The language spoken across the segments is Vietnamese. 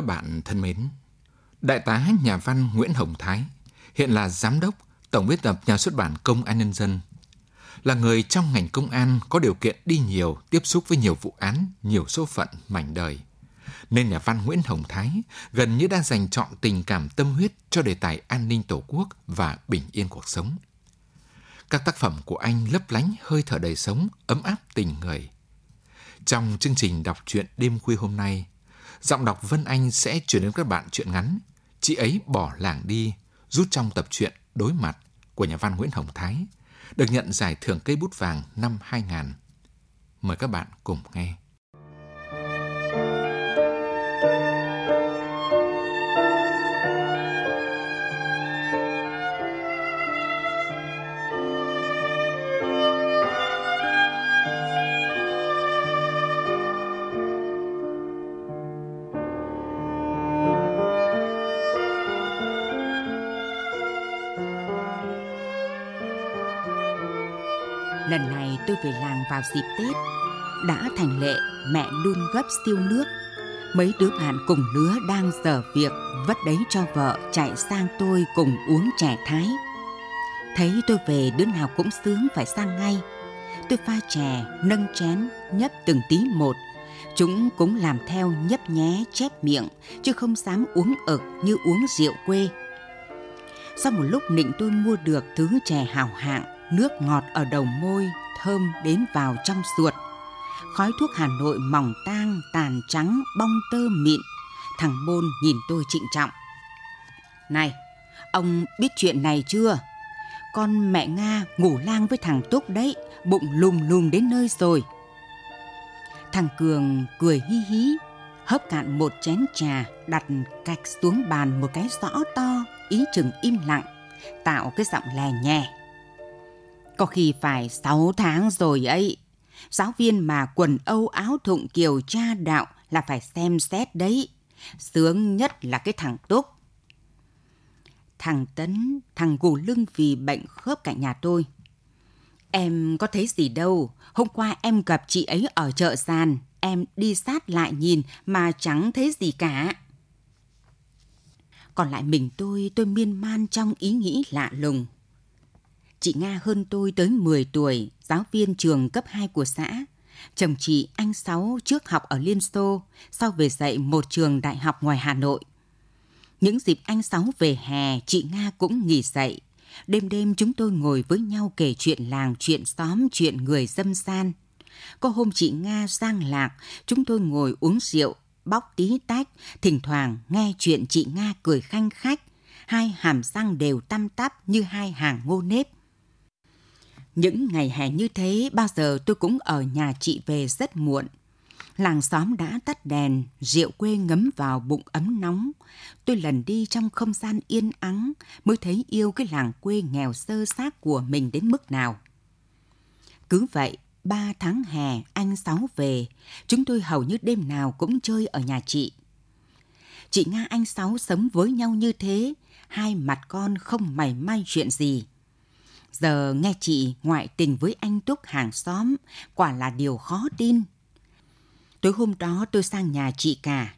Các bạn thân mến, Đại tá nhà văn Nguyễn Hồng Thái, hiện là Giám đốc Tổng biên tập Nhà xuất bản Công an Nhân dân, là người trong ngành công an có điều kiện đi nhiều, tiếp xúc với nhiều vụ án, nhiều số phận, mảnh đời. Nên nhà văn Nguyễn Hồng Thái gần như đã dành trọn tình cảm tâm huyết cho đề tài an ninh tổ quốc và bình yên cuộc sống. Các tác phẩm của anh lấp lánh hơi thở đời sống, ấm áp tình người. Trong chương trình đọc truyện đêm khuya hôm nay, giọng đọc Vân Anh sẽ chuyển đến các bạn chuyện ngắn Chị ấy bỏ làng đi, rút trong tập truyện Đối mặt của nhà văn Nguyễn Hồng Thái, được nhận giải thưởng cây bút vàng năm 2000. Mời các bạn cùng nghe. Tôi về làng vào dịp Tết. Đã thành lệ mẹ đun gấp siêu nước. Mấy đứa bạn cùng lứa đang dở việc Vất đấy cho vợ chạy sang tôi cùng uống chè thái. Thấy tôi về đứa nào cũng sướng phải sang ngay. Tôi pha chè, nâng chén, nhấp từng tí một. Chúng cũng làm theo nhấp nhé chép miệng Chứ không dám uống ực như uống rượu quê. Sau một lúc nịnh tôi mua được thứ chè hào hạng nước ngọt ở đầu môi, thơm đến vào trong ruột. Khói thuốc Hà Nội mỏng tang, tàn trắng, bong tơ mịn. Thằng Bôn nhìn tôi trịnh trọng. Này, ông biết chuyện này chưa? Con mẹ Nga ngủ lang với thằng Túc đấy, bụng lùm lùm đến nơi rồi. Thằng Cường cười hí hí, hấp cạn một chén trà, đặt cạch xuống bàn một cái rõ to, ý chừng im lặng, tạo cái giọng lè nhẹ. Có khi phải 6 tháng rồi ấy. Giáo viên mà quần âu áo thụng kiều cha đạo là phải xem xét đấy. Sướng nhất là cái thằng Túc. Thằng Tấn, thằng gù lưng vì bệnh khớp cạnh nhà tôi. Em có thấy gì đâu, hôm qua em gặp chị ấy ở chợ sàn, em đi sát lại nhìn mà chẳng thấy gì cả. Còn lại mình tôi, tôi miên man trong ý nghĩ lạ lùng. Chị Nga hơn tôi tới 10 tuổi, giáo viên trường cấp 2 của xã. Chồng chị anh Sáu trước học ở Liên Xô, sau về dạy một trường đại học ngoài Hà Nội. Những dịp anh Sáu về hè, chị Nga cũng nghỉ dạy. Đêm đêm chúng tôi ngồi với nhau kể chuyện làng, chuyện xóm, chuyện người dâm san. Có hôm chị Nga sang lạc, chúng tôi ngồi uống rượu, bóc tí tách, thỉnh thoảng nghe chuyện chị Nga cười khanh khách. Hai hàm răng đều tăm tắp như hai hàng ngô nếp. Những ngày hè như thế, bao giờ tôi cũng ở nhà chị về rất muộn. Làng xóm đã tắt đèn, rượu quê ngấm vào bụng ấm nóng. Tôi lần đi trong không gian yên ắng mới thấy yêu cái làng quê nghèo sơ xác của mình đến mức nào. Cứ vậy, ba tháng hè anh Sáu về, chúng tôi hầu như đêm nào cũng chơi ở nhà chị. Chị Nga anh Sáu sống với nhau như thế, hai mặt con không mảy may chuyện gì. Giờ nghe chị ngoại tình với anh Túc hàng xóm, quả là điều khó tin. Tối hôm đó tôi sang nhà chị cả.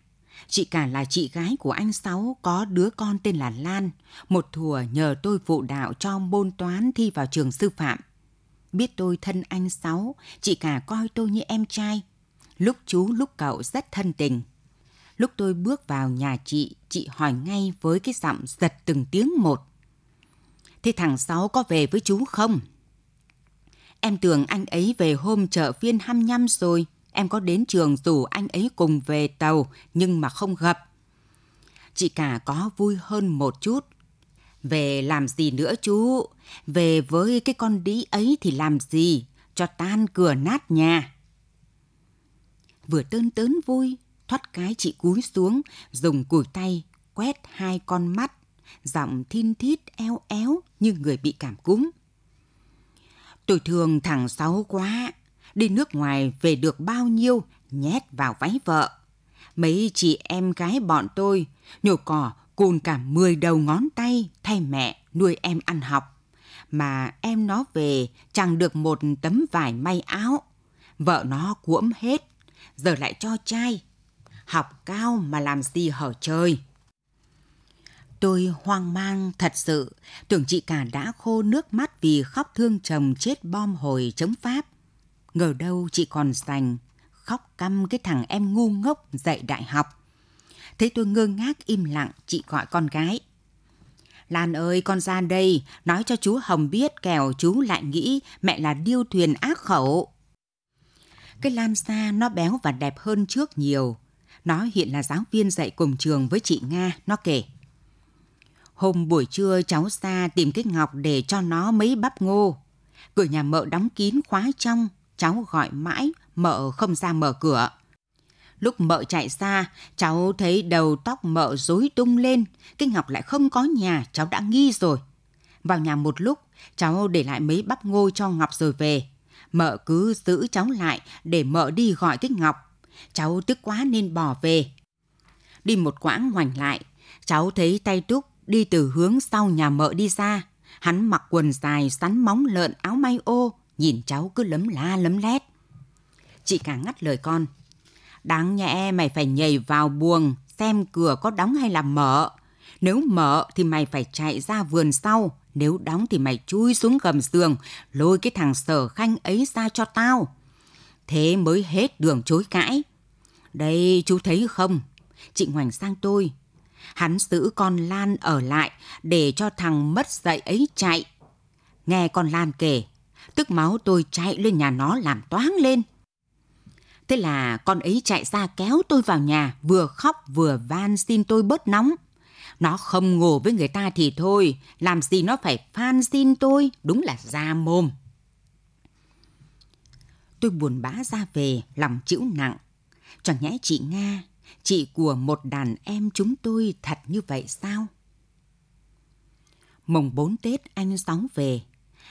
Chị cả là chị gái của anh Sáu có đứa con tên là Lan, một thùa nhờ tôi phụ đạo cho môn toán thi vào trường sư phạm. Biết tôi thân anh Sáu, chị cả coi tôi như em trai. Lúc chú lúc cậu rất thân tình. Lúc tôi bước vào nhà chị, chị hỏi ngay với cái giọng giật từng tiếng một. Thế thằng Sáu có về với chú không? Em tưởng anh ấy về hôm chợ phiên 25 rồi. Em có đến trường rủ anh ấy cùng về tàu nhưng mà không gặp. Chị cả có vui hơn một chút. Về làm gì nữa chú? Về với cái con đĩ ấy thì làm gì? Cho tan cửa nát nhà. Vừa tơn tớn vui, thoát cái chị cúi xuống, dùng cùi tay quét hai con mắt, giọng thin thít eo éo như người bị cảm cúm. Tôi thường thằng Sáu quá, đi nước ngoài về được bao nhiêu nhét vào váy vợ. Mấy chị em gái bọn tôi nhổ cỏ cùn cả mười đầu ngón tay thay mẹ nuôi em ăn học. Mà em nó về chẳng được một tấm vải may áo. Vợ nó cuỗm hết, giờ lại cho trai. Học cao mà làm gì hở trời. Tôi hoang mang thật sự, tưởng chị cả đã khô nước mắt vì khóc thương chồng chết bom hồi chống Pháp. Ngờ đâu chị còn dành, khóc căm cái thằng em ngu ngốc dạy đại học. Thế tôi ngơ ngác im lặng, chị gọi con gái. Lan ơi, con ra đây, nói cho chú Hồng biết kẻo chú lại nghĩ mẹ là điêu thuyền ác khẩu. Cái Lan xa nó béo và đẹp hơn trước nhiều. Nó hiện là giáo viên dạy cùng trường với chị Nga, nó kể. Hôm buổi trưa cháu ra tìm cái ngọc để cho nó mấy bắp ngô. Cửa nhà mợ đóng kín khóa trong, cháu gọi mãi, mợ không ra mở cửa. Lúc mợ chạy xa, cháu thấy đầu tóc mợ rối tung lên, cái ngọc lại không có nhà, cháu đã nghi rồi. Vào nhà một lúc, cháu để lại mấy bắp ngô cho Ngọc rồi về. Mợ cứ giữ cháu lại để mợ đi gọi cái Ngọc. Cháu tức quá nên bỏ về. Đi một quãng ngoảnh lại, cháu thấy tay Túc đi từ hướng sau nhà mợ đi ra. Hắn mặc quần dài, sắn móng lợn, áo may ô, nhìn cháu cứ lấm la lấm lét. Chị cả ngắt lời con. Đáng nhẽ mày phải nhảy vào buồng xem cửa có đóng hay là mở. Nếu mở thì mày phải chạy ra vườn sau. Nếu đóng thì mày chui xuống gầm giường, lôi cái thằng sở khanh ấy ra cho tao. Thế mới hết đường chối cãi. Đây chú thấy không? Chị ngoảnh sang tôi. Hắn giữ con Lan ở lại để cho thằng mất dạy ấy chạy. Nghe con Lan kể, tức máu tôi chạy lên nhà nó làm toáng lên. Thế là con ấy chạy ra kéo tôi vào nhà, vừa khóc vừa van xin tôi bớt nóng. Nó không ngủ với người ta thì thôi, làm gì nó phải phan xin tôi, đúng là da mồm. Tôi buồn bã ra về, lòng chịu nặng. Chẳng nhẽ chị Nga, chị của một đàn em chúng tôi thật như vậy sao? Mùng 4 Tết anh Sáu về.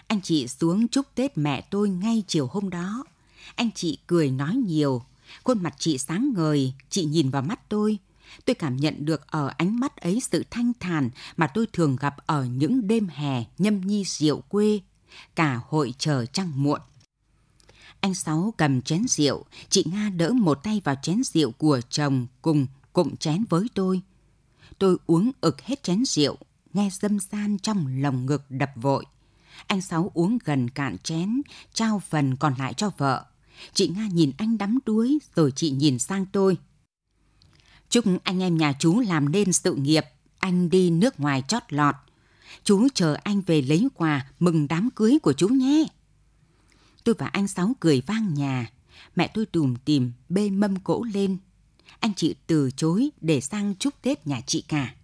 Anh chị xuống chúc Tết mẹ tôi ngay chiều hôm đó. Anh chị cười nói nhiều. Khuôn mặt chị sáng ngời, chị nhìn vào mắt tôi. Tôi cảm nhận được ở ánh mắt ấy sự thanh thản mà tôi thường gặp ở những đêm hè nhâm nhi rượu quê, cả hội chờ trăng muộn. Anh Sáu cầm chén rượu, chị Nga đỡ một tay vào chén rượu của chồng cùng cụm chén với tôi. Tôi uống ực hết chén rượu, nghe dâm gian trong lồng ngực đập vội. Anh Sáu uống gần cạn chén, trao phần còn lại cho vợ. Chị Nga nhìn anh đắm đuối rồi chị nhìn sang tôi. Chúc anh em nhà chú làm nên sự nghiệp, anh đi nước ngoài chót lọt. Chú chờ anh về lấy quà mừng đám cưới của chú nhé. Tôi và anh Sáu cười vang nhà. Mẹ tôi tùm tìm bê mâm cỗ lên. Anh chị từ chối để sang chúc Tết nhà chị cả.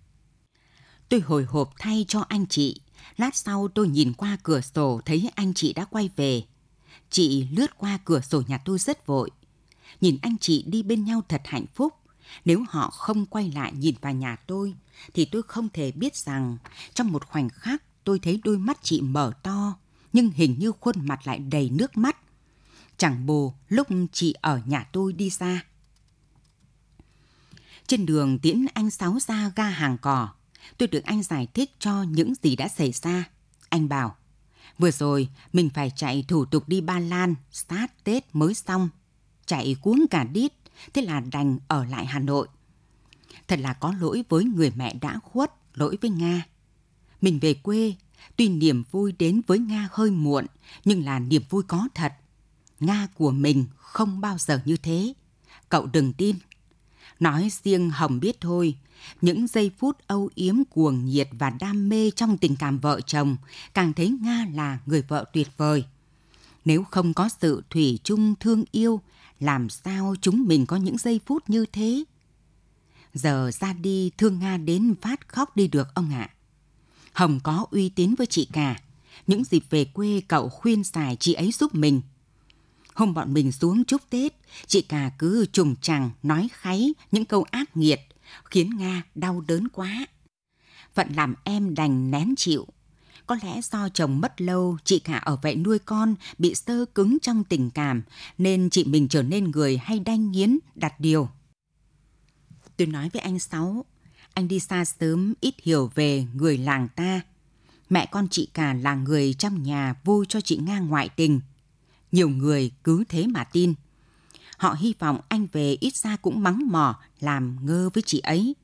Tôi hồi hộp thay cho anh chị. Lát sau tôi nhìn qua cửa sổ thấy anh chị đã quay về. Chị lướt qua cửa sổ nhà tôi rất vội. Nhìn anh chị đi bên nhau thật hạnh phúc. Nếu họ không quay lại nhìn vào nhà tôi, thì tôi không thể biết rằng trong một khoảnh khắc tôi thấy đôi mắt chị mở to, nhưng hình như khuôn mặt lại đầy nước mắt. Chẳng bồ lúc chị ở nhà tôi đi xa. Trên đường tiễn anh Sáu ra ga hàng cỏ, tôi được anh giải thích cho những gì đã xảy ra. Anh bảo, vừa rồi mình phải chạy thủ tục đi Ba Lan, sát Tết mới xong. Chạy cuống cả đít, thế là đành ở lại Hà Nội. Thật là có lỗi với người mẹ đã khuất, lỗi với Nga. Mình về quê, tuy niềm vui đến với Nga hơi muộn, nhưng là niềm vui có thật. Nga của mình không bao giờ như thế. Cậu đừng tin. Nói riêng Hồng biết thôi, những giây phút âu yếm cuồng nhiệt và đam mê trong tình cảm vợ chồng càng thấy Nga là người vợ tuyệt vời. Nếu không có sự thủy chung thương yêu, làm sao chúng mình có những giây phút như thế? Giờ ra đi thương Nga đến phát khóc đi được ông ạ. Hồng có uy tín với chị cả. Những dịp về quê cậu khuyên xài chị ấy giúp mình. Hôm bọn mình xuống chúc Tết, chị cả cứ trùng chẳng nói kháy những câu ác nghiệt, khiến Nga đau đớn quá. Phận làm em đành nén chịu. Có lẽ do chồng mất lâu, chị cả ở vậy nuôi con bị sơ cứng trong tình cảm, nên chị mình trở nên người hay đanh nghiến, đặt điều. Tôi nói với anh Sáu, anh đi xa sớm ít hiểu về người làng ta. Mẹ con chị cả là người trong nhà vui cho chị Nga ngoại tình. Nhiều người cứ thế mà tin. Họ hy vọng anh về ít ra cũng mắng mỏ, làm ngơ với chị ấy.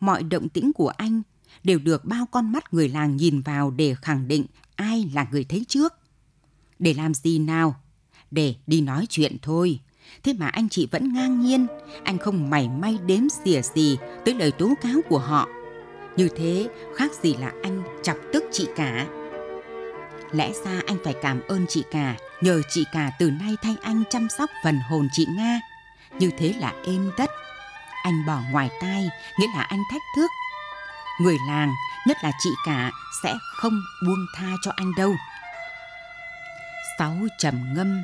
Mọi động tĩnh của anh đều được bao con mắt người làng nhìn vào để khẳng định ai là người thấy trước. Để làm gì nào? Để đi nói chuyện thôi. Thế mà anh chị vẫn ngang nhiên, anh không mảy may đếm xỉa gì tới lời tố cáo của họ. Như thế khác gì là anh chọc tức chị cả. Lẽ ra anh phải cảm ơn chị cả, nhờ chị cả từ nay thay anh chăm sóc phần hồn chị Nga. Như thế là êm tất. Anh bỏ ngoài tai, nghĩa là anh thách thức. Người làng, nhất là chị cả, sẽ không buông tha cho anh đâu. Sáu trầm ngâm,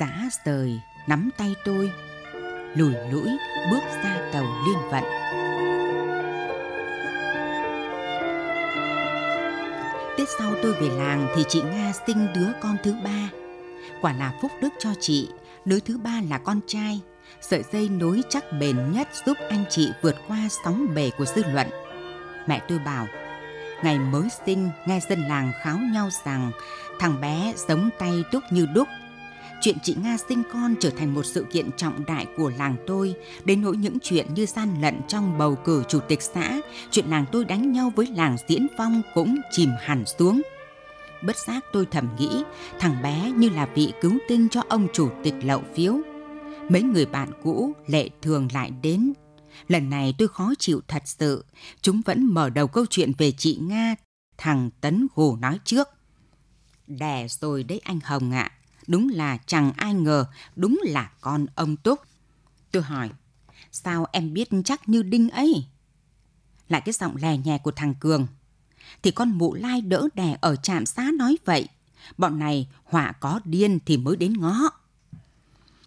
giá rời, nắm tay tôi, lùi lũi bước ra tàu liên vận. Tết sau tôi về làng thì chị Nga sinh đứa con thứ ba. Quả là phúc đức cho chị, đứa thứ ba là con trai. Sợi dây nối chắc bền nhất giúp anh chị vượt qua sóng bể của dư luận. Mẹ tôi bảo, ngày mới sinh nghe dân làng kháo nhau rằng thằng bé giống tay đúc như đúc chuyện chị Nga sinh con trở thành một sự kiện trọng đại của làng tôi, đến nỗi những chuyện như gian lận trong bầu cử chủ tịch xã, chuyện làng tôi đánh nhau với làng Diễn Phong cũng chìm hẳn xuống. Bất giác tôi thầm nghĩ, thằng bé như là vị cứu tinh cho ông chủ tịch lậu phiếu. Mấy người bạn cũ lệ thường lại đến. Lần này tôi khó chịu thật sự, chúng vẫn mở đầu câu chuyện về chị Nga, thằng Tấn Gù nói trước. Đẻ rồi đấy anh Hồng ạ. À Đúng là chẳng ai ngờ, đúng là con ông Túc. Tôi hỏi, sao em biết chắc như đinh ấy? Lại cái giọng lè nhè của thằng Cường. Thì con mụ lai đỡ đẻ ở trạm xá nói vậy. Bọn này họa có điên thì mới đến ngó.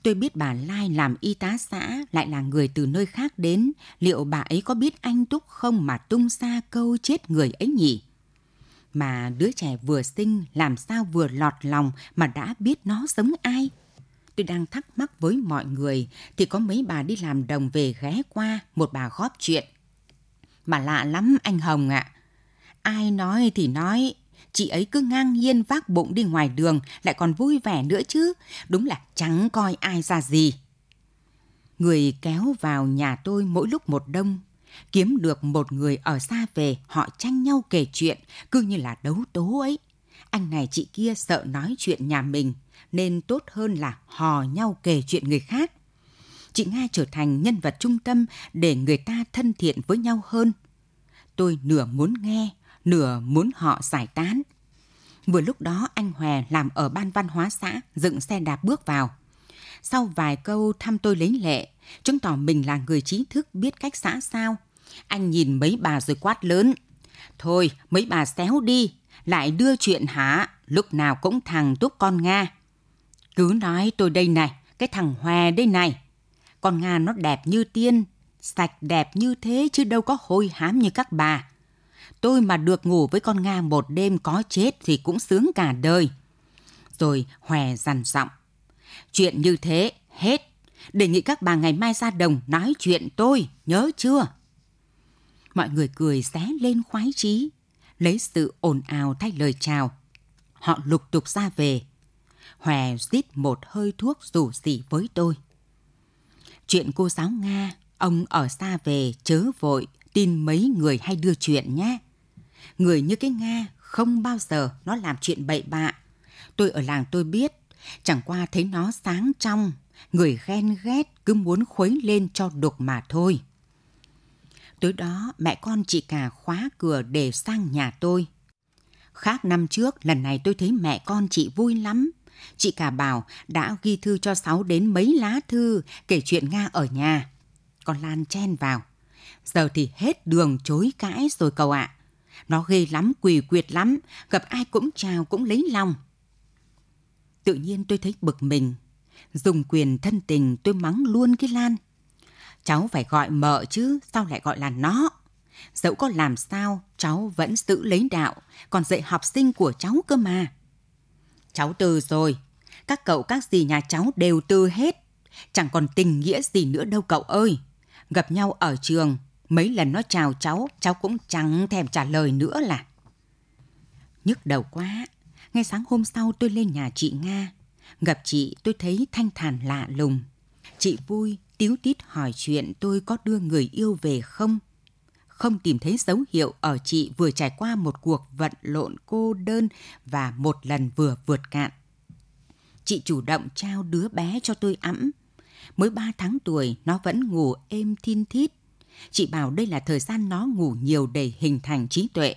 Tôi biết bà Lai làm y tá xã lại là người từ nơi khác đến. Liệu bà ấy có biết anh Túc không mà tung ra câu chết người ấy nhỉ? Mà đứa trẻ vừa sinh làm sao vừa lọt lòng mà đã biết nó giống ai. Tôi đang thắc mắc với mọi người thì có mấy bà đi làm đồng về ghé qua một bà góp chuyện. Mà lạ lắm anh Hồng ạ. À. Ai nói thì nói, chị ấy cứ ngang nhiên vác bụng đi ngoài đường lại còn vui vẻ nữa chứ. Đúng là chẳng coi ai ra gì. Người kéo vào nhà tôi mỗi lúc một đông kiếm được một người ở xa về, họ tranh nhau kể chuyện, cứ như là đấu tố ấy. Anh này chị kia sợ nói chuyện nhà mình, nên tốt hơn là hò nhau kể chuyện người khác. Chị Nga trở thành nhân vật trung tâm để người ta thân thiện với nhau hơn. Tôi nửa muốn nghe, nửa muốn họ giải tán. Vừa lúc đó anh Hòe làm ở ban văn hóa xã, dựng xe đạp bước vào. Sau vài câu thăm tôi lấy lệ, chứng tỏ mình là người trí thức biết cách xã sao, anh nhìn mấy bà rồi quát lớn. Thôi, mấy bà xéo đi, lại đưa chuyện hả, lúc nào cũng thằng túc con Nga. Cứ nói tôi đây này, cái thằng Hòa đây này. Con Nga nó đẹp như tiên, sạch đẹp như thế chứ đâu có hôi hám như các bà. Tôi mà được ngủ với con Nga một đêm có chết thì cũng sướng cả đời. Rồi Hòe dằn giọng. Chuyện như thế, hết. Đề nghị các bà ngày mai ra đồng nói chuyện tôi, nhớ chưa? Mọi người cười xé lên khoái chí, lấy sự ồn ào thay lời chào. Họ lục tục ra về. Hòe rít một hơi thuốc rủ rỉ với tôi. Chuyện cô giáo Nga, ông ở xa về chớ vội, tin mấy người hay đưa chuyện nhé. Người như cái Nga không bao giờ nó làm chuyện bậy bạ. Tôi ở làng tôi biết, chẳng qua thấy nó sáng trong, người ghen ghét cứ muốn khuấy lên cho đục mà thôi. Tối đó mẹ con chị cả khóa cửa để sang nhà tôi. Khác năm trước, lần này tôi thấy mẹ con chị vui lắm. Chị cả bảo đã ghi thư cho Sáu đến mấy lá thư kể chuyện Nga ở nhà. con Lan chen vào. Giờ thì hết đường chối cãi rồi cậu ạ. Nó ghê lắm, quỳ quyệt lắm, gặp ai cũng chào cũng lấy lòng. Tự nhiên tôi thấy bực mình. Dùng quyền thân tình tôi mắng luôn cái Lan. Cháu phải gọi mợ chứ, sao lại gọi là nó? Dẫu có làm sao, cháu vẫn giữ lấy đạo, còn dạy học sinh của cháu cơ mà. Cháu từ rồi, các cậu các dì nhà cháu đều từ hết. Chẳng còn tình nghĩa gì nữa đâu cậu ơi. Gặp nhau ở trường, mấy lần nó chào cháu, cháu cũng chẳng thèm trả lời nữa là. Nhức đầu quá, ngay sáng hôm sau tôi lên nhà chị Nga. Gặp chị tôi thấy thanh thản lạ lùng. Chị vui, tiếu tít hỏi chuyện tôi có đưa người yêu về không. Không tìm thấy dấu hiệu ở chị vừa trải qua một cuộc vận lộn cô đơn và một lần vừa vượt cạn. Chị chủ động trao đứa bé cho tôi ẵm. Mới 3 tháng tuổi, nó vẫn ngủ êm thin thít. Chị bảo đây là thời gian nó ngủ nhiều để hình thành trí tuệ.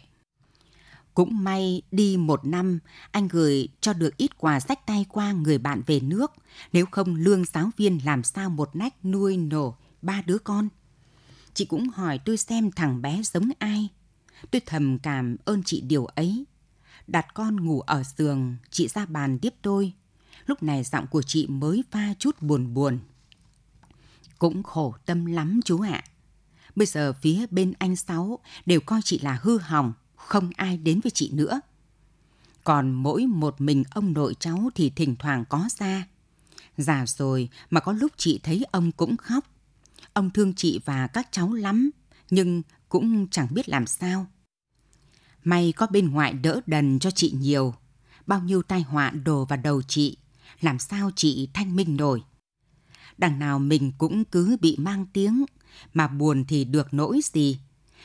Cũng may đi một năm, anh gửi cho được ít quà sách tay qua người bạn về nước. Nếu không lương giáo viên làm sao một nách nuôi nổ ba đứa con. Chị cũng hỏi tôi xem thằng bé giống ai. Tôi thầm cảm ơn chị điều ấy. Đặt con ngủ ở giường, chị ra bàn tiếp tôi. Lúc này giọng của chị mới pha chút buồn buồn. Cũng khổ tâm lắm chú ạ. Bây giờ phía bên anh Sáu đều coi chị là hư hỏng, không ai đến với chị nữa. Còn mỗi một mình ông nội cháu thì thỉnh thoảng có ra. Già rồi mà có lúc chị thấy ông cũng khóc. Ông thương chị và các cháu lắm, nhưng cũng chẳng biết làm sao. May có bên ngoại đỡ đần cho chị nhiều. Bao nhiêu tai họa đổ vào đầu chị, làm sao chị thanh minh nổi. Đằng nào mình cũng cứ bị mang tiếng, mà buồn thì được nỗi gì.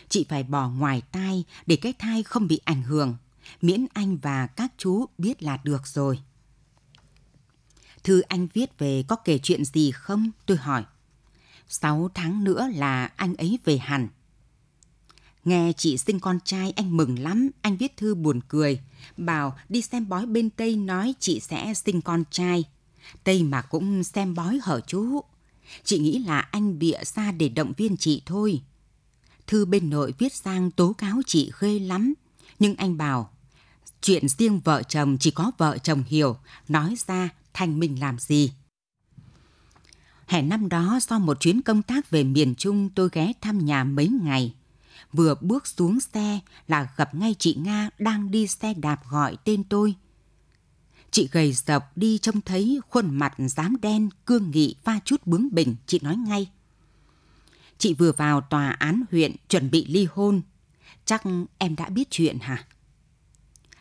Chị phải bỏ ngoài tai để cái thai không bị ảnh hưởng, miễn anh và các chú biết là được rồi. Thư anh viết về có kể chuyện gì không? Tôi hỏi. Sáu tháng nữa là anh ấy về hẳn. Nghe chị sinh con trai anh mừng lắm, anh viết thư buồn cười. Bảo đi xem bói bên Tây nói chị sẽ sinh con trai. Tây mà cũng xem bói hở chú. Chị nghĩ là anh bịa ra để động viên chị thôi. Thư bên nội viết sang tố cáo chị ghê lắm. Nhưng anh bảo, chuyện riêng vợ chồng chỉ có vợ chồng hiểu, nói ra thành mình làm gì. Hè năm đó do một chuyến công tác về miền Trung tôi ghé thăm nhà mấy ngày. Vừa bước xuống xe là gặp ngay chị Nga đang đi xe đạp gọi tên tôi. Chị gầy dọc đi trông thấy khuôn mặt dám đen, cương nghị pha chút bướng bỉnh, chị nói ngay. Chị vừa vào tòa án huyện chuẩn bị ly hôn. Chắc em đã biết chuyện hả?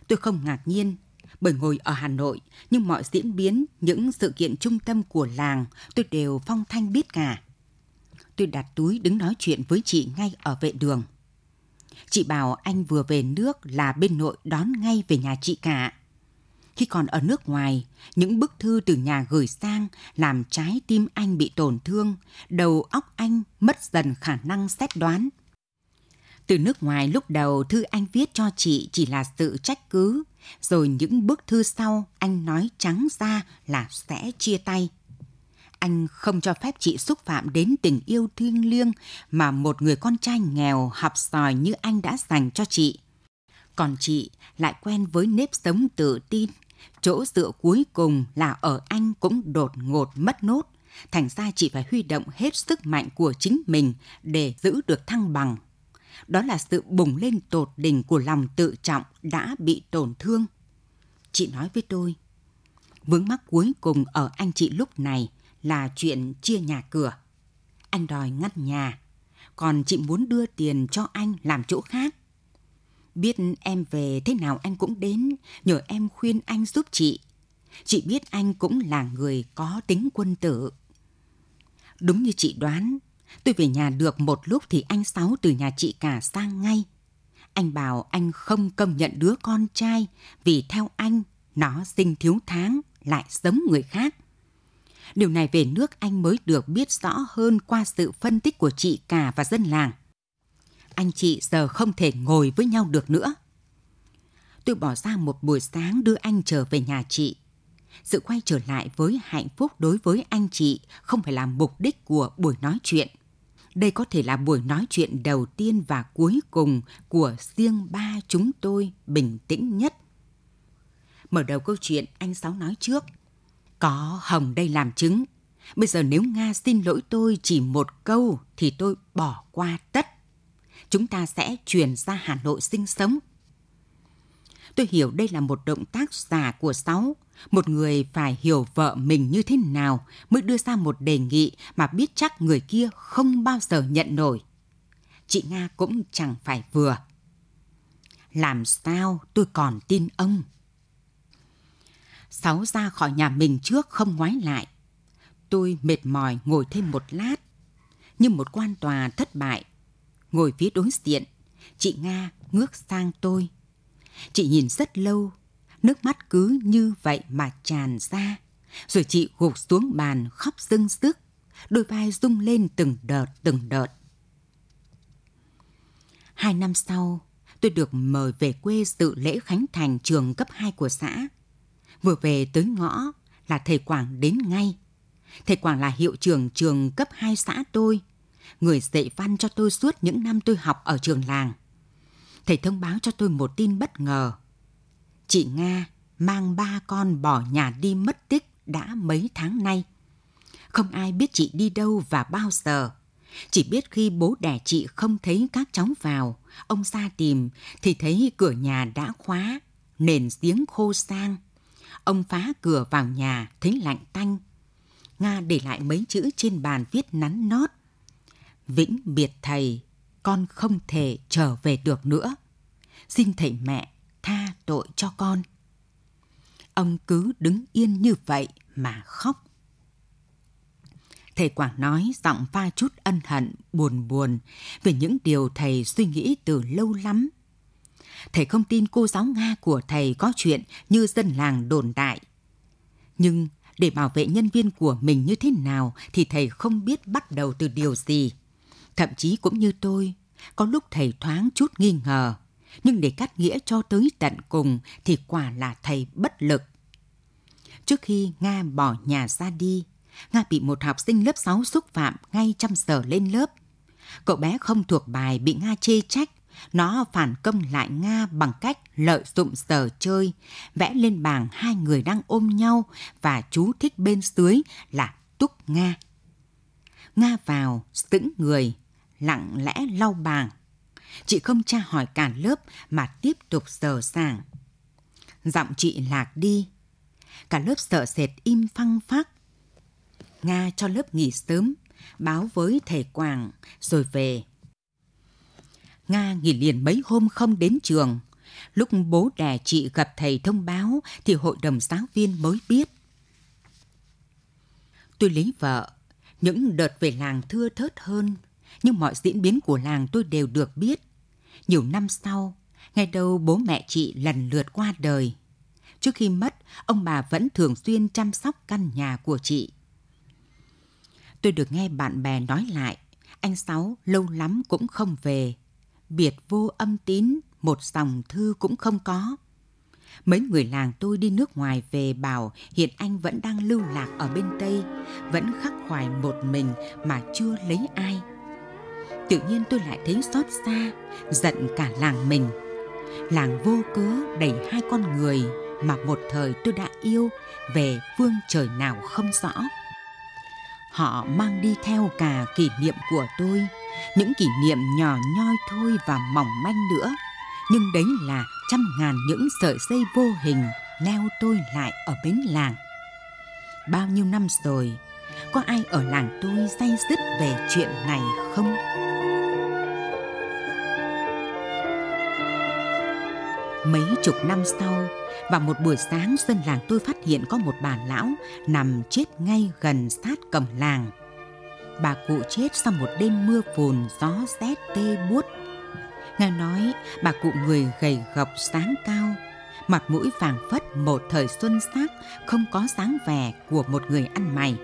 Tôi không ngạc nhiên, bởi ngồi ở Hà Nội, nhưng mọi diễn biến, những sự kiện trung tâm của làng tôi đều phong thanh biết cả. Tôi đặt túi đứng nói chuyện với chị ngay ở vệ đường. Chị bảo anh vừa về nước là bên nội đón ngay về nhà chị cả. Khi còn ở nước ngoài, những bức thư từ nhà gửi sang làm trái tim anh bị tổn thương, đầu óc anh mất dần khả năng xét đoán. Từ nước ngoài lúc đầu thư anh viết cho chị chỉ là sự trách cứ, rồi những bức thư sau anh nói trắng ra là sẽ chia tay. Anh không cho phép chị xúc phạm đến tình yêu thiêng liêng mà một người con trai nghèo học sòi như anh đã dành cho chị. Còn chị lại quen với nếp sống tự tin, chỗ dựa cuối cùng là ở anh cũng đột ngột mất nốt. Thành ra chị phải huy động hết sức mạnh của chính mình để giữ được thăng bằng đó là sự bùng lên tột đỉnh của lòng tự trọng đã bị tổn thương. Chị nói với tôi, vướng mắc cuối cùng ở anh chị lúc này là chuyện chia nhà cửa. Anh đòi ngắt nhà, còn chị muốn đưa tiền cho anh làm chỗ khác. Biết em về thế nào anh cũng đến, nhờ em khuyên anh giúp chị. Chị biết anh cũng là người có tính quân tử. Đúng như chị đoán, Tôi về nhà được một lúc thì anh Sáu từ nhà chị cả sang ngay. Anh bảo anh không công nhận đứa con trai vì theo anh nó sinh thiếu tháng lại giống người khác. Điều này về nước anh mới được biết rõ hơn qua sự phân tích của chị cả và dân làng. Anh chị giờ không thể ngồi với nhau được nữa. Tôi bỏ ra một buổi sáng đưa anh trở về nhà chị. Sự quay trở lại với hạnh phúc đối với anh chị không phải là mục đích của buổi nói chuyện. Đây có thể là buổi nói chuyện đầu tiên và cuối cùng của riêng ba chúng tôi bình tĩnh nhất. Mở đầu câu chuyện, anh Sáu nói trước. Có Hồng đây làm chứng. Bây giờ nếu Nga xin lỗi tôi chỉ một câu thì tôi bỏ qua tất. Chúng ta sẽ chuyển ra Hà Nội sinh sống. Tôi hiểu đây là một động tác giả của Sáu. Một người phải hiểu vợ mình như thế nào mới đưa ra một đề nghị mà biết chắc người kia không bao giờ nhận nổi. Chị Nga cũng chẳng phải vừa. Làm sao tôi còn tin ông? Sáu ra khỏi nhà mình trước không ngoái lại. Tôi mệt mỏi ngồi thêm một lát. Như một quan tòa thất bại. Ngồi phía đối diện, chị Nga ngước sang tôi. Chị nhìn rất lâu, nước mắt cứ như vậy mà tràn ra. Rồi chị gục xuống bàn khóc dưng sức, đôi vai rung lên từng đợt từng đợt. Hai năm sau, tôi được mời về quê dự lễ khánh thành trường cấp 2 của xã. Vừa về tới ngõ là thầy Quảng đến ngay. Thầy Quảng là hiệu trưởng trường cấp 2 xã tôi, người dạy văn cho tôi suốt những năm tôi học ở trường làng. Thầy thông báo cho tôi một tin bất ngờ. Chị Nga mang ba con bỏ nhà đi mất tích đã mấy tháng nay. Không ai biết chị đi đâu và bao giờ. Chỉ biết khi bố đẻ chị không thấy các cháu vào, ông ra tìm thì thấy cửa nhà đã khóa, nền giếng khô sang. Ông phá cửa vào nhà thấy lạnh tanh. Nga để lại mấy chữ trên bàn viết nắn nót. Vĩnh biệt thầy, con không thể trở về được nữa. Xin thầy mẹ tha tội cho con. Ông cứ đứng yên như vậy mà khóc. Thầy Quảng nói giọng pha chút ân hận, buồn buồn về những điều thầy suy nghĩ từ lâu lắm. Thầy không tin cô giáo Nga của thầy có chuyện như dân làng đồn đại. Nhưng để bảo vệ nhân viên của mình như thế nào thì thầy không biết bắt đầu từ điều gì. Thậm chí cũng như tôi, có lúc thầy thoáng chút nghi ngờ, nhưng để cắt nghĩa cho tới tận cùng thì quả là thầy bất lực. Trước khi Nga bỏ nhà ra đi, Nga bị một học sinh lớp 6 xúc phạm ngay trong giờ lên lớp. Cậu bé không thuộc bài bị Nga chê trách, nó phản công lại Nga bằng cách lợi dụng giờ chơi, vẽ lên bảng hai người đang ôm nhau và chú thích bên dưới là Túc Nga. Nga vào, sững người, lặng lẽ lau bảng. Chị không tra hỏi cả lớp mà tiếp tục sờ sàng. Giọng chị lạc đi. Cả lớp sợ sệt im phăng phắc. Nga cho lớp nghỉ sớm, báo với thầy Quảng rồi về. Nga nghỉ liền mấy hôm không đến trường. Lúc bố đẻ chị gặp thầy thông báo thì hội đồng giáo viên mới biết. Tôi lấy vợ, những đợt về làng thưa thớt hơn, nhưng mọi diễn biến của làng tôi đều được biết. Nhiều năm sau, ngày đầu bố mẹ chị lần lượt qua đời. Trước khi mất, ông bà vẫn thường xuyên chăm sóc căn nhà của chị. Tôi được nghe bạn bè nói lại, anh Sáu lâu lắm cũng không về. Biệt vô âm tín, một dòng thư cũng không có. Mấy người làng tôi đi nước ngoài về bảo hiện anh vẫn đang lưu lạc ở bên Tây, vẫn khắc khoải một mình mà chưa lấy ai. Tự nhiên tôi lại thấy xót xa, giận cả làng mình. Làng vô cớ đẩy hai con người mà một thời tôi đã yêu về phương trời nào không rõ. Họ mang đi theo cả kỷ niệm của tôi, những kỷ niệm nhỏ nhoi thôi và mỏng manh nữa. Nhưng đấy là trăm ngàn những sợi dây vô hình neo tôi lại ở bến làng. Bao nhiêu năm rồi, có ai ở làng tôi say dứt về chuyện này không? Mấy chục năm sau, vào một buổi sáng dân làng tôi phát hiện có một bà lão nằm chết ngay gần sát cổng làng. Bà cụ chết sau một đêm mưa phùn gió rét tê buốt. Nghe nói bà cụ người gầy gọc sáng cao, mặt mũi vàng phất một thời xuân sắc không có dáng vẻ của một người ăn mày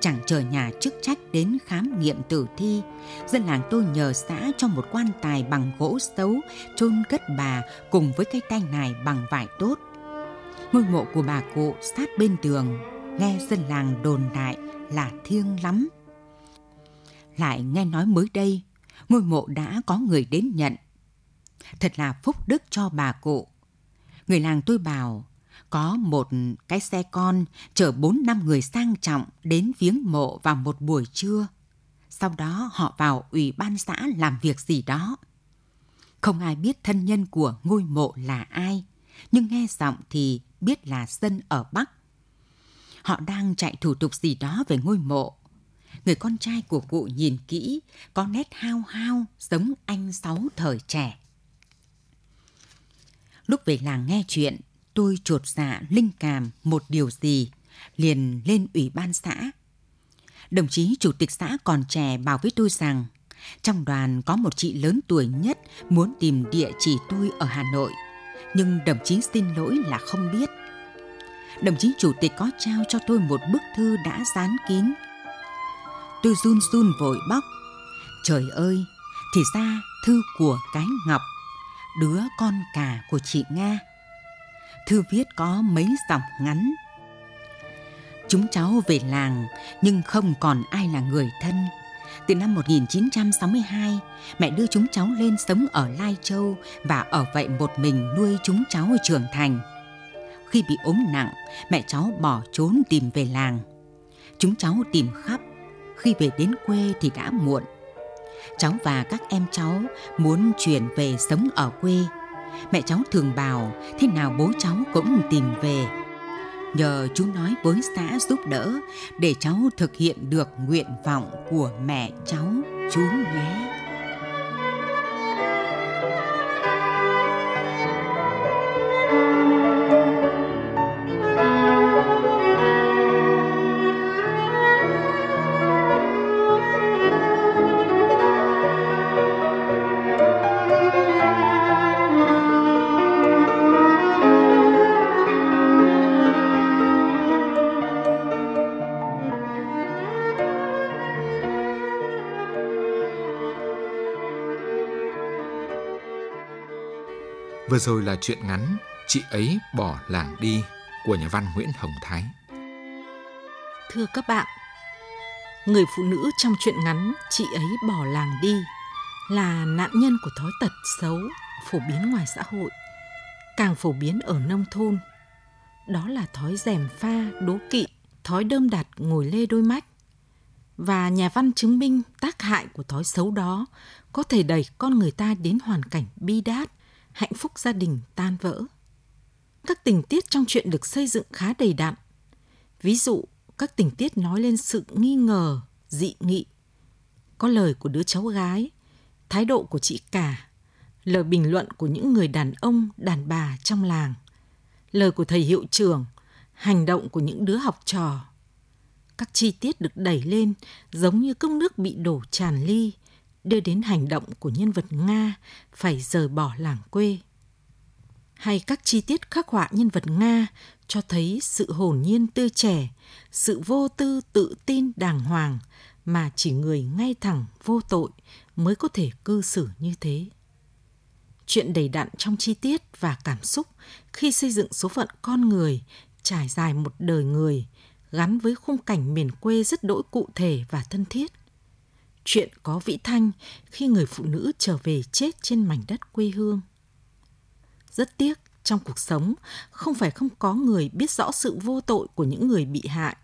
chẳng chờ nhà chức trách đến khám nghiệm tử thi, dân làng tôi nhờ xã cho một quan tài bằng gỗ xấu chôn cất bà cùng với cây tay nài bằng vải tốt. Ngôi mộ của bà cụ sát bên tường, nghe dân làng đồn đại là thiêng lắm. Lại nghe nói mới đây, ngôi mộ đã có người đến nhận. Thật là phúc đức cho bà cụ. Người làng tôi bảo có một cái xe con chở bốn năm người sang trọng đến viếng mộ vào một buổi trưa. Sau đó họ vào ủy ban xã làm việc gì đó. Không ai biết thân nhân của ngôi mộ là ai, nhưng nghe giọng thì biết là dân ở Bắc. Họ đang chạy thủ tục gì đó về ngôi mộ. Người con trai của cụ nhìn kỹ, có nét hao hao giống anh Sáu thời trẻ. Lúc về làng nghe chuyện, tôi trột dạ linh cảm một điều gì, liền lên ủy ban xã. Đồng chí chủ tịch xã còn trẻ bảo với tôi rằng, trong đoàn có một chị lớn tuổi nhất muốn tìm địa chỉ tôi ở Hà Nội, nhưng đồng chí xin lỗi là không biết. Đồng chí chủ tịch có trao cho tôi một bức thư đã dán kín. Tôi run run vội bóc. Trời ơi, thì ra thư của cái Ngọc, đứa con cả của chị Nga thư viết có mấy dòng ngắn. Chúng cháu về làng nhưng không còn ai là người thân. Từ năm 1962, mẹ đưa chúng cháu lên sống ở Lai Châu và ở vậy một mình nuôi chúng cháu trưởng thành. Khi bị ốm nặng, mẹ cháu bỏ trốn tìm về làng. Chúng cháu tìm khắp, khi về đến quê thì đã muộn. Cháu và các em cháu muốn chuyển về sống ở quê mẹ cháu thường bảo, thế nào bố cháu cũng tìm về. Nhờ chú nói với xã giúp đỡ, để cháu thực hiện được nguyện vọng của mẹ cháu, chú nhé. Vừa rồi là chuyện ngắn Chị ấy bỏ làng đi của nhà văn Nguyễn Hồng Thái. Thưa các bạn, người phụ nữ trong chuyện ngắn Chị ấy bỏ làng đi là nạn nhân của thói tật xấu phổ biến ngoài xã hội, càng phổ biến ở nông thôn. Đó là thói rèm pha, đố kỵ, thói đơm đặt ngồi lê đôi mắt. Và nhà văn chứng minh tác hại của thói xấu đó có thể đẩy con người ta đến hoàn cảnh bi đát, hạnh phúc gia đình tan vỡ. Các tình tiết trong chuyện được xây dựng khá đầy đặn. Ví dụ, các tình tiết nói lên sự nghi ngờ, dị nghị. Có lời của đứa cháu gái, thái độ của chị cả, lời bình luận của những người đàn ông, đàn bà trong làng, lời của thầy hiệu trưởng, hành động của những đứa học trò. Các chi tiết được đẩy lên giống như cốc nước bị đổ tràn ly, đưa đến hành động của nhân vật Nga phải rời bỏ làng quê. Hay các chi tiết khắc họa nhân vật Nga cho thấy sự hồn nhiên tươi trẻ, sự vô tư tự tin đàng hoàng mà chỉ người ngay thẳng vô tội mới có thể cư xử như thế. Chuyện đầy đặn trong chi tiết và cảm xúc khi xây dựng số phận con người trải dài một đời người gắn với khung cảnh miền quê rất đỗi cụ thể và thân thiết – chuyện có vĩ thanh khi người phụ nữ trở về chết trên mảnh đất quê hương. Rất tiếc, trong cuộc sống, không phải không có người biết rõ sự vô tội của những người bị hại,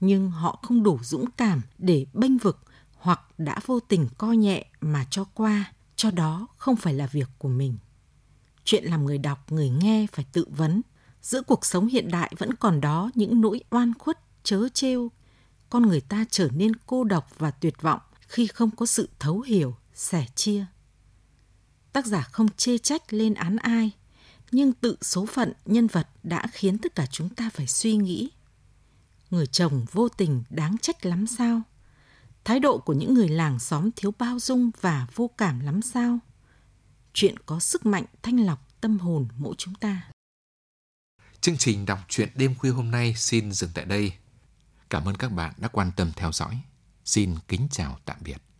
nhưng họ không đủ dũng cảm để bênh vực hoặc đã vô tình coi nhẹ mà cho qua, cho đó không phải là việc của mình. Chuyện làm người đọc, người nghe phải tự vấn. Giữa cuộc sống hiện đại vẫn còn đó những nỗi oan khuất, chớ trêu. Con người ta trở nên cô độc và tuyệt vọng khi không có sự thấu hiểu, sẻ chia. Tác giả không chê trách lên án ai, nhưng tự số phận nhân vật đã khiến tất cả chúng ta phải suy nghĩ. Người chồng vô tình đáng trách lắm sao? Thái độ của những người làng xóm thiếu bao dung và vô cảm lắm sao? Chuyện có sức mạnh thanh lọc tâm hồn mỗi chúng ta. Chương trình đọc truyện đêm khuya hôm nay xin dừng tại đây. Cảm ơn các bạn đã quan tâm theo dõi. Xin kính chào tạm biệt.